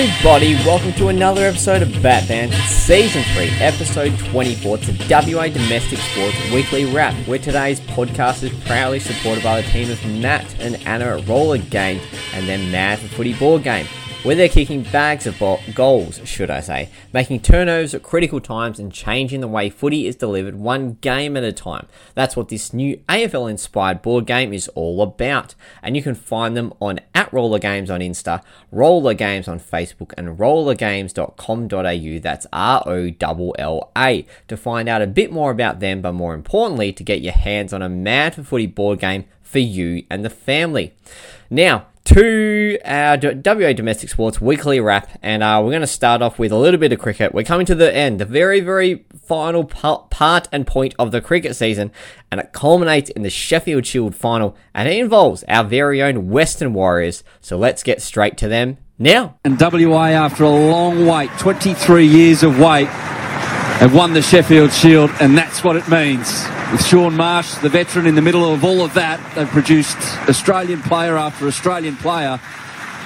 everybody, welcome to another episode of Batt Banter Season 3, Episode 24. It's a WA Domestic Sports Weekly Wrap, where today's podcast is proudly supported by the team of Matt and Anna at Rolla Game and their Mad for Footy Board Game where they're kicking bags of bo- goals, should I say, making turnovers at critical times and changing the way footy is delivered one game at a time. That's what this new AFL inspired board game is all about. And you can find them on at Rolla Games on Insta, Rolla Games on Facebook, and rollagames.com.au. That's R O L L A to find out a bit more about them, but more importantly, to get your hands on a Mad for Footy board game for you and the family. Now, to our WA Domestic Sports weekly wrap, and uh, we're going to start off with a little bit of cricket. We're coming to the end, the very, very final part and point of the cricket season, and it culminates in the Sheffield Shield final, and it involves our very own Western Warriors. So let's get straight to them now. And WA, after a long wait, 23 years of wait, have won the Sheffield Shield, and that's what it means. With Shaun Marsh, the veteran, in the middle of all of that, they've produced Australian player after Australian player.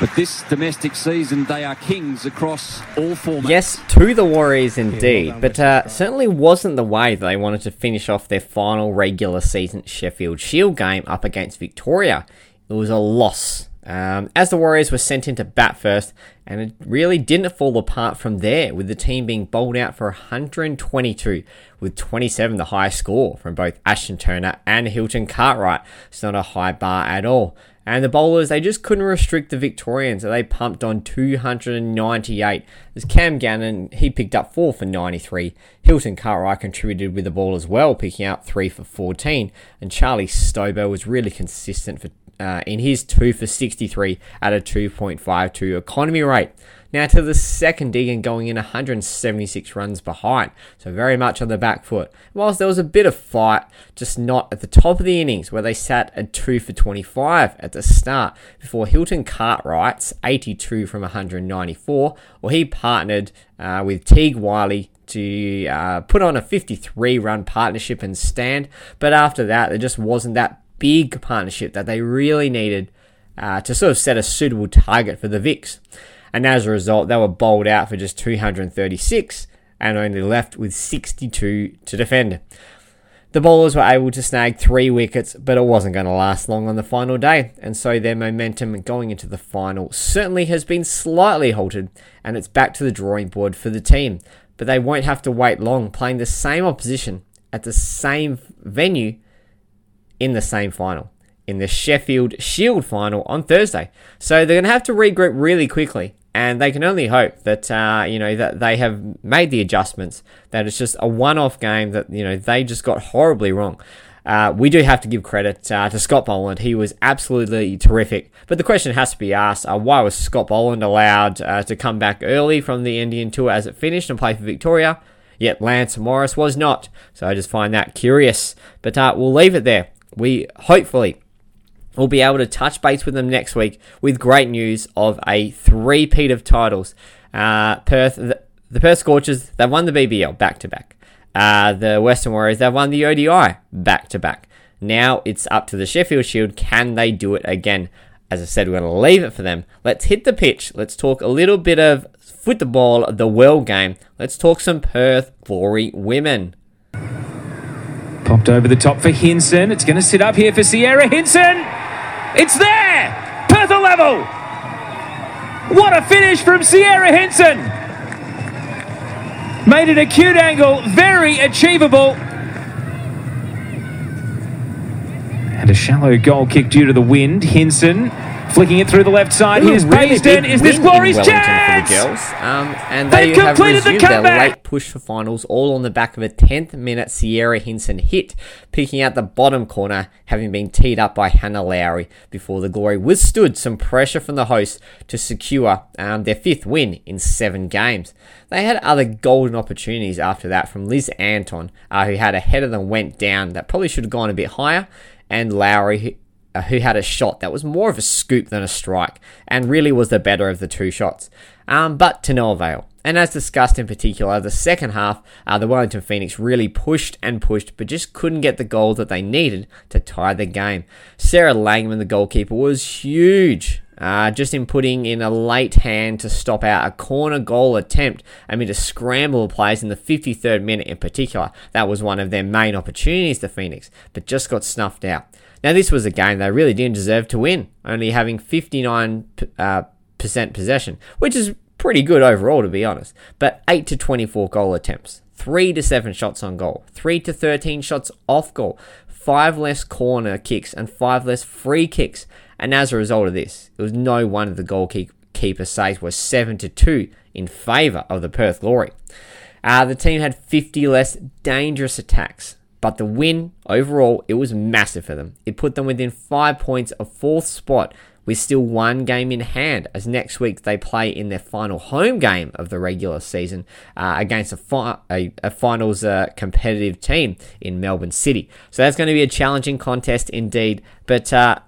But this domestic season, they are kings across all formats. Yes, to the Warriors indeed, but uh, certainly wasn't the way they wanted to finish off their final regular season Sheffield Shield game up against Victoria. It was a loss um, as the Warriors were sent into bat first, and it really didn't fall apart from there, with the team being bowled out for 122, with 27 the highest score from both Ashton Turner and Hilton Cartwright. It's not a high bar at all. And the bowlers, they just couldn't restrict the Victorians, so they pumped on 298. As Cam Gannon, he picked up 4 for 93. Hilton Cartwright contributed with the ball as well, picking up 3 for 14. And Charlie Stobo was really consistent for uh, in his 2 for 63 at a 2.52 economy rate. Now to the second Deegan going in 176 runs behind, so very much on the back foot. Whilst there was a bit of fight, just not at the top of the innings where they sat at 2 for 25 at the start before Hilton Cartwright's 82 from 194, or he partnered uh, with Teague Wyllie to uh, put on a 53 run partnership and stand. But after that, there just wasn't that big partnership that they really needed uh, to sort of set a suitable target for the VIX. And as a result, they were bowled out for just 236 and only left with 62 to defend. The bowlers were able to snag three wickets, but it wasn't going to last long on the final day, and so their momentum going into the final certainly has been slightly halted, and it's back to the drawing board for the team. But they won't have to wait long playing the same opposition at the same venue in the same final, in the Sheffield Shield final on Thursday. So they're going to have to regroup really quickly, and they can only hope that uh, you know that they have made the adjustments. That it's just a one-off game that you know they just got horribly wrong. Uh, we do have to give credit uh, to Scott Boland. He was absolutely terrific. But the question has to be asked uh, why was Scott Boland allowed uh, to come back early from the Indian tour as it finished and play for Victoria? Yet Lance Morris was not. So I just find that curious. But uh, we'll leave it there we hopefully will be able to touch base with them next week with great news of a three-peat of titles. Uh, Perth, the, the, Perth Scorchers, they've won the BBL back to back. Uh, the Western Warriors, they've won the ODI back to back. Now it's up to the Sheffield Shield. Can they do it again? As I said, we're going to leave it for them. Let's hit the pitch. Let's talk a little bit of football, the world game. Let's talk some Perth Glory women. Popped over the top for Hintzen. It's going to sit up here for Cyera Hintzen. It's there! Perth level! What a finish from Cyera Hintzen! Made an acute angle, very achievable. And a shallow goal kick due to the wind. Hintzen Flicking it through the left side. Here's really Baisden. Is this Glory's chance? For girls. Um, and they They've have completed the their late push for finals, all on the back of a 10th minute Cyera Hintzen hit, picking out the bottom corner, having been teed up by Hana Lowry before the Glory withstood some pressure from the host to secure um, their fifth win in seven games. They had other golden opportunities after that from Liz Anton, uh, who had a header that went down that probably should have gone a bit higher, and Lowry, uh, who had a shot that was more of a scoop than a strike, and really was the better of the two shots, um, but to no avail. And as discussed in particular, the second half, uh, the Wellington Phoenix really pushed and pushed, but just couldn't get the goal that they needed to tie the game. Sarah Langman, the goalkeeper, was huge uh, just in putting in a late hand to stop out a corner goal attempt amid a scramble of plays in the 53rd minute in particular. That was one of their main opportunities, the Phoenix, but just got snuffed out. Now, this was a game they really didn't deserve to win, only having 59% uh, possession, which is pretty good overall, to be honest. But 8 to 24 goal attempts, 3 to 7 shots on goal, 3 to 13 shots off goal, 5 less corner kicks, and 5 less free kicks. And as a result of this, it was no wonder the goalkeeper saves was 7 to 2 in favour of the Perth Glory. Uh, the team had 50 less dangerous attacks, but the win overall, it was massive for them. It put them within five points of fourth spot with still one game in hand, as next week they play in their final home game of the regular season uh, against a, fi- a, a finals uh, competitive team in Melbourne City. So that's going to be a challenging contest indeed. But uh,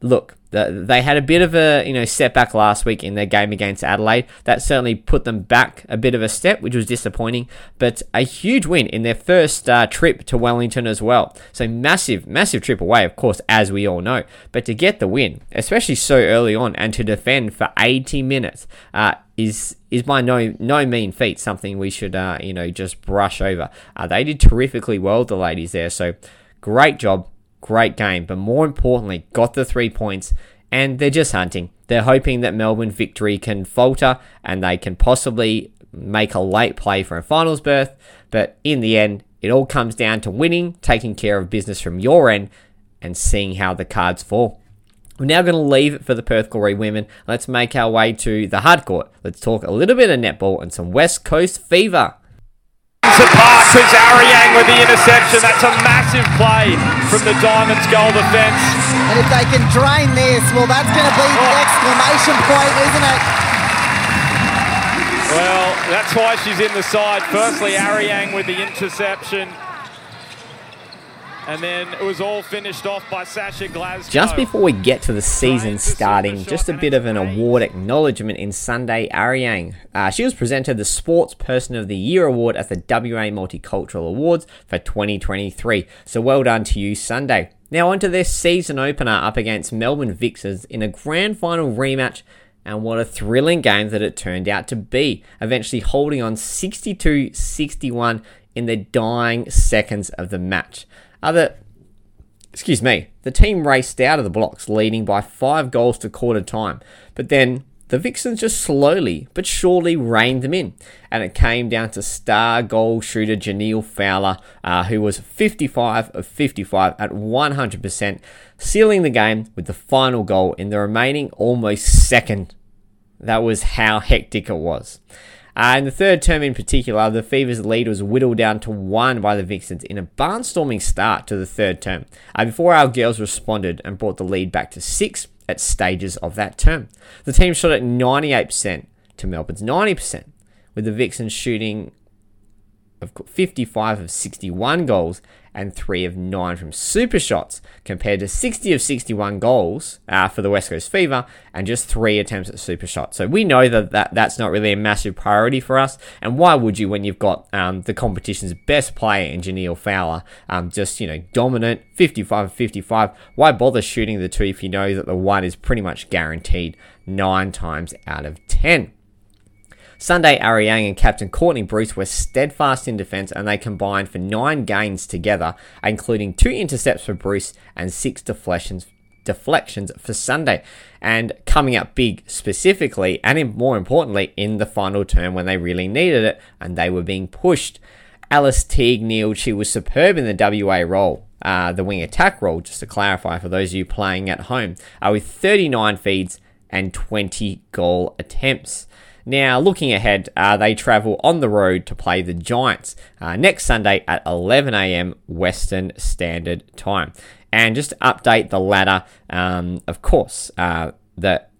look, they had a bit of a you know setback last week in their game against Adelaide. That certainly put them back a bit of a step, which was disappointing. But a huge win in their first uh, trip to Wellington as well. So massive, massive trip away, of course, as we all know. But to get the win, especially so early on, and to defend for 80 minutes, uh, is is by no no mean feat. Something we should uh, you know just brush over. Uh, they did terrifically well, the ladies there. So great job great game, but more importantly, got the three points and they're just hunting. They're hoping that Melbourne victory can falter and they can possibly make a late play for a finals berth. But in the end, it all comes down to winning, taking care of business from your end, and seeing how the cards fall. We're now going to leave it for the Perth Glory women. Let's make our way to the hard court. Let's talk a little bit of netball and some West Coast fever. Vincent Parks, Aryang with the interception. That's a massive play from the Diamonds goal defence. And if they can drain this, well, that's going to be the oh. exclamation point, isn't it? Well, that's why she's in the side. Firstly, Aryang with the interception. And then it was all finished off by Sasha Glasgow. Just before we get to the season starting, just a bit of an award acknowledgement in Sunday Aryang. Uh, she was presented the Sports Person of the Year award at the WA Multicultural Awards for 2023. So well done to you, Sunday. Now on to their season opener up against Melbourne Vixens in a grand final rematch and what a thrilling game that it turned out to be, eventually holding on 62 61 in the dying seconds of the match. Other, excuse me, the team raced out of the blocks, leading by five goals to quarter time. But then the Vixens just slowly but surely reined them in, and it came down to star goal shooter Jhaniele Fowler, uh, who was 55 of 55 at 100%, sealing the game with the final goal in the remaining almost second. That was how hectic it was. Uh, in the third term in particular, the Fever's lead was whittled down to one by the Vixens in a barnstorming start to the third term, uh, before our girls responded and brought the lead back to six at stages of that term. The team shot at 98% to Melbourne's 90%, with the Vixens shooting of 55 of 61 goals and 3 of 9 from super shots, compared to 60 of 61 goals uh, for the West Coast Fever and just 3 attempts at super shots. So we know that, that that's not really a massive priority for us. And why would you when you've got um, the competition's best player in Jhaniele Fowler, um, just, you know, dominant, 55 55? Why bother shooting the two if you know that the one is pretty much guaranteed 9 times out of 10? Sunday, Aryang and captain Courtney Bruce were steadfast in defence and they combined for nine gains together, including two intercepts for Bruce and six deflections deflections for Sunday. And coming up big specifically, and more importantly, in the final term when they really needed it and they were being pushed. Alice Teague-Neeld, she was superb in the WA role, uh, the wing attack role, just to clarify for those of you playing at home, uh, with 39 feeds and 20 goal attempts. Now, looking ahead, uh, they travel on the road to play the Giants uh, next Sunday at 11am Western Standard Time. And just to update the ladder, um, of course, uh,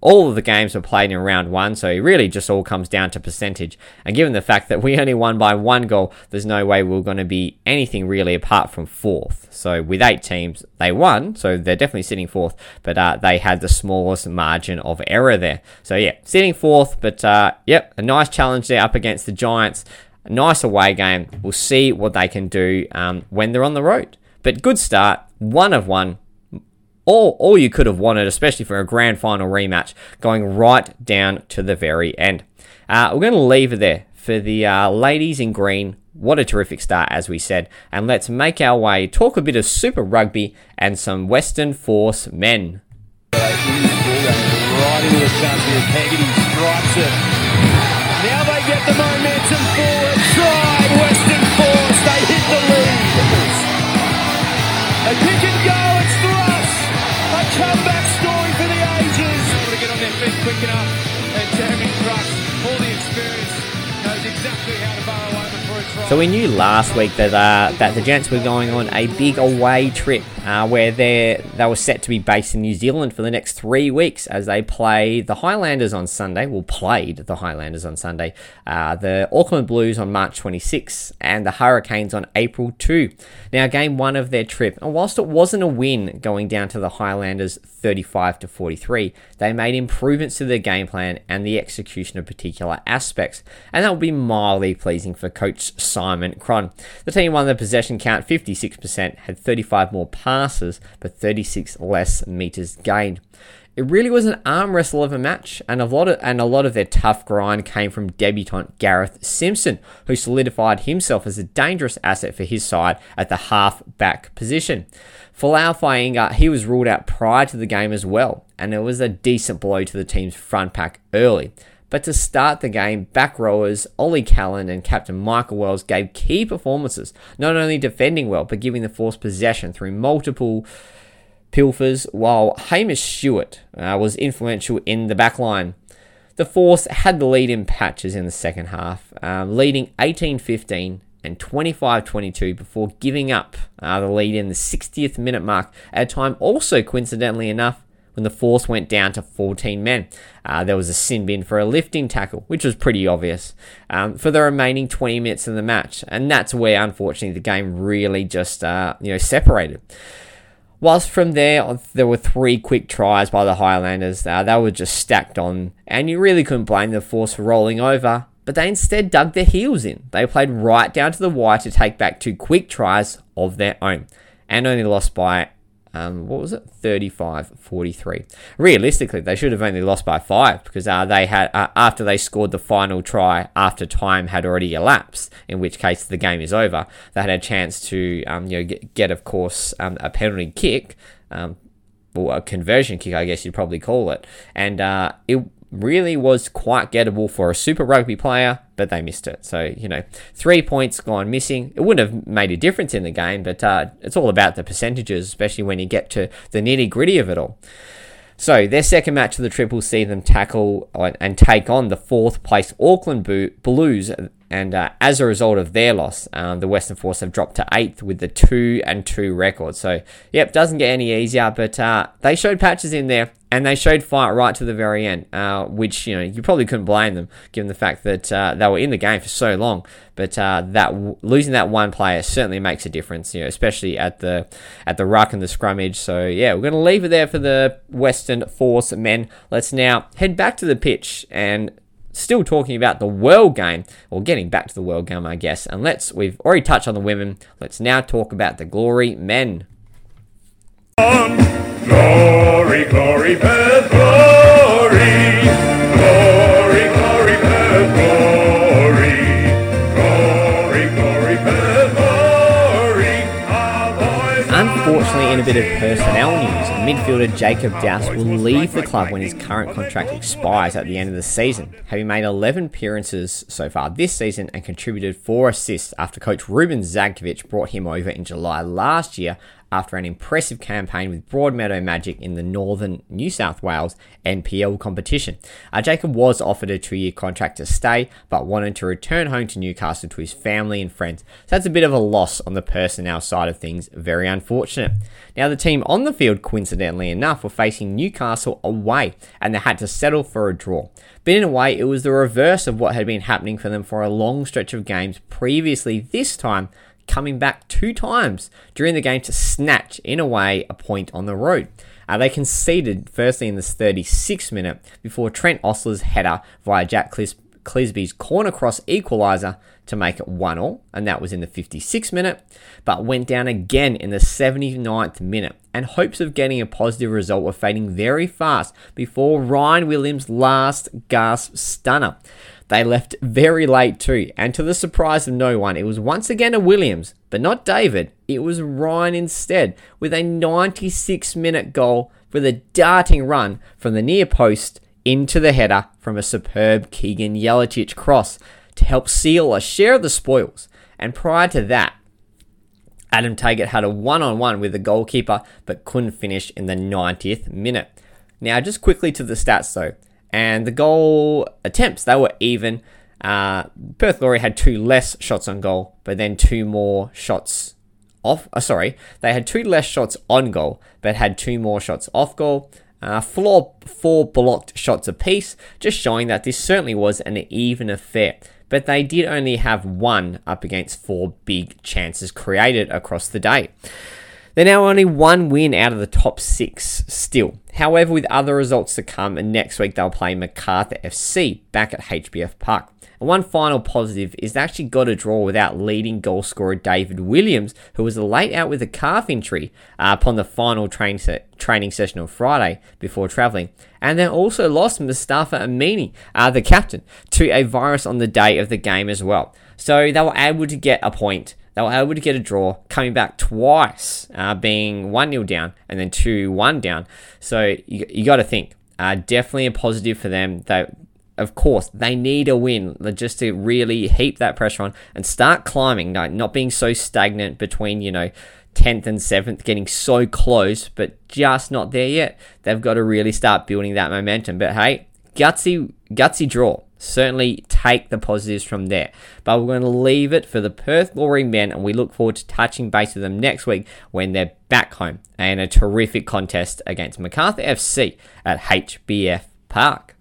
all of the games were played in round one, so it really just all comes down to percentage. And given the fact that we only won by one goal, there's no way we're going to be anything really apart from fourth. So with eight teams, they won, so they're definitely sitting fourth, but uh, they had the smallest margin of error there. So yeah, sitting fourth, but uh, yep, a nice challenge there up against the Giants. A nice away game. We'll see what they can do um, when they're on the road. But good start, one of one all, all you could have wanted, especially for a grand final rematch, going right down to the very end. Uh, we're going to leave it there for the uh, ladies in green. What a terrific start, as we said. And let's make our way, talk a bit of Super Rugby and some Western Force men. Right into the here. It. Now they get the momentum forward. Try Western Force. They hit the lead. Quick enough. And all the experience, knows exactly how to a try. So we knew last week that uh, that the Gents were going on a big away trip uh, where they they were set to be based in New Zealand for the next three weeks as they play the Highlanders on Sunday. Well, played the Highlanders on Sunday, uh, the Auckland Blues on March 26, and the Hurricanes on April 2. Now, game one of their trip, and whilst it wasn't a win going down to the Highlanders 35 to 43, they made improvements to their game plan and the execution of particular aspects, and that will be mildly pleasing for coach Simon Cron. The team won the possession count 56%, had 35 more passes, but 36 less meters gained. It really was an arm wrestle of a match, and a lot of and a lot of their tough grind came from debutant Gareth Simpson, who solidified himself as a dangerous asset for his side at the half back position. Folau Fainga'a, he was ruled out prior to the game as well, and it was a decent blow to the team's front pack early. But to start the game, back rowers Ollie Callan and Captain Michael Wells gave key performances, not only defending well, but giving the force possession through multiple pilfers, while Hamish Stewart uh, was influential in the back line. The Force had the lead in patches in the second half, um, leading 18 15 and 25 22 before giving up uh, the lead in the 60th minute mark at a time also coincidentally enough when the force went down to 14 men. Uh, there was a sin bin for a lifting tackle, which was pretty obvious, um, for the remaining 20 minutes of the match. And that's where, unfortunately, the game really just, uh, you know, separated. Whilst from there, there were three quick tries by the Highlanders. Uh, they were just stacked on, and you really couldn't blame the force for rolling over. But they instead dug their heels in. They played right down to the wire to take back two quick tries of their own, and only lost by um, what was it? 35 43 realistically they should have only lost by five because uh, they had uh, after they scored the final try after time had already elapsed in which case the game is over they had a chance to um, you know get, get of course um, a penalty kick um, or a conversion kick i guess you'd probably call it. And uh, it really was quite gettable for a Super Rugby player, but they missed it. So, you know, three points gone missing. It wouldn't have made a difference in the game, but uh, it's all about the percentages, especially when you get to the nitty gritty of it all. So, their second match of the Triple see them tackle and take on the fourth place Auckland Blues. And uh, as a result of their loss, um, the Western Force have dropped to eighth with the two and two record. So, yep, doesn't get any easier, but uh, they showed patches in there and they showed fight right to the very end, uh, which you know you probably couldn't blame them given the fact that uh, they were in the game for so long. But uh, that losing that one player certainly makes a difference, you know, especially at the at the ruck and the scrummage. So yeah, we're going to leave it there for the Western Force men. Let's now head back to the pitch and still talking about the world game, or getting back to the world game, I guess. And let's we've already touched on the women. Let's now talk about the glory men. Glory, glory, glory. Unfortunately, in a bit of personnel news, midfielder Jacob Douse will leave the club when his current contract expires at the end of the season, having made 11 appearances so far this season and contributed 4 assists after coach Ruben Zadkovich brought him over in July last year after an impressive campaign with Broadmeadow Magic in the Northern New South Wales NPL competition. Uh, Jacob was offered a two year contract to stay, but wanted to return home to Newcastle to his family and friends. So that's a bit of a loss on the personnel side of things, very unfortunate. Now, the team on the field, coincidentally enough, were facing Newcastle away and they had to settle for a draw. But in a way, it was the reverse of what had been happening for them for a long stretch of games previously, this time coming back two times during the game to snatch, in a way, a point on the road. Uh, they conceded firstly in this 36th minute before Trent Ostler's header via Jack Crisp Clisby's corner cross equaliser to make it 1 all, and that was in the 56th minute, but went down again in the 79th minute, and hopes of getting a positive result were fading very fast before Ryan Williams' last gasp stunner. They left very late too, and to the surprise of no one, it was once again a Williams, but not David. It was Ryan instead, with a 96 minute goal with a darting run from the near post into the header from a superb Keegan Yelich cross to help seal a share of the spoils. And prior to that, Adam Taggart had a one on one with the goalkeeper but couldn't finish in the 90th minute. Now, just quickly to the stats though, and the goal attempts, they were even. Uh, Perth Glory had two less shots on goal, but then two more shots off. Uh, sorry, they had two less shots on goal, but had two more shots off goal. Uh, four, four blocked shots apiece, just showing that this certainly was an even affair. But they did only have one up against four big chances created across the day. They're now only one win out of the top six still. However, with other results to come, and next week they'll play Macarthur FC back at HBF Park. And one final positive is they actually got a draw without leading goal scorer David Williams, who was late out with a calf injury uh, upon the final train se- training session on Friday before travelling. And they also lost Mustafa Amini, uh, the captain, to a virus on the day of the game as well. So they were able to get a point they were able to get a draw, coming back twice, uh, being 1 0 down and then 2 1 down. So you, you got to think, uh, definitely a positive for them. They, of course, they need a win just to really heap that pressure on and start climbing, like not being so stagnant between, you know, 10th and 7th, getting so close, but just not there yet. They've got to really start building that momentum. But hey, gutsy, gutsy draw certainly take the positives from there. But we're going to leave it for the Perth Glory men, and we look forward to touching base with them next week when they're back home and a terrific contest against Macarthur FC at HBF Park.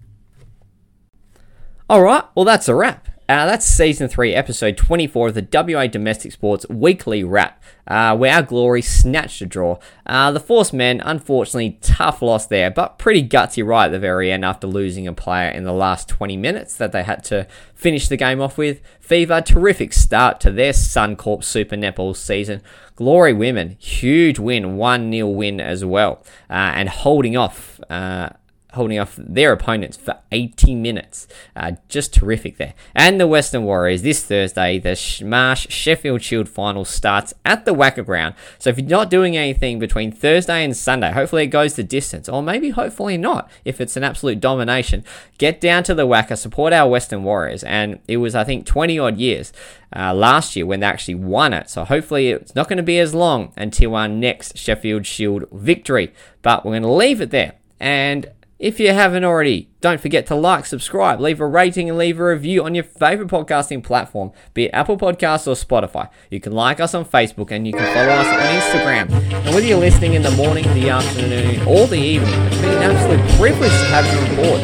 All right, well, that's a wrap. Uh, that's season three, episode 24 of the WA Domestic Sports Weekly Wrap, uh, where our glory snatched a draw. Uh, the Force men, unfortunately, tough loss there, but pretty gutsy right at the very end after losing a player in the last 20 minutes that they had to finish the game off with. Fever, terrific start to their Suncorp Super Netball season. Glory women, huge win, 1 0 win as well, uh, and holding off uh, holding off their opponents for 80 minutes. Uh, just terrific there. And the Western Warriors this Thursday, the Marsh Sheffield Shield final starts at the WACA ground. So if you're not doing anything between Thursday and Sunday, hopefully it goes the distance, or maybe hopefully not if it's an absolute domination. Get down to the WACA, support our Western Warriors. And it was, I think, 20 odd years. Uh, last year when they actually won it. So hopefully it's not going to be as long until our next Sheffield Shield victory. But we're going to leave it there. And if you haven't already, don't forget to like, subscribe, leave a rating, and leave a review on your favorite podcasting platform, be it Apple Podcasts or Spotify. You can like us on Facebook and you can follow us on Instagram. And whether you're listening in the morning, the afternoon, or the evening, it's been an absolute privilege to have you on board.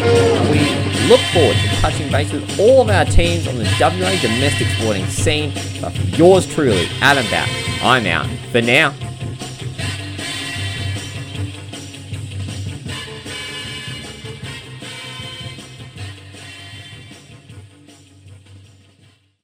We look forward to touching base with all of our teams on the WA domestic sporting scene. But yours truly, Adam Bout, I'm out for now.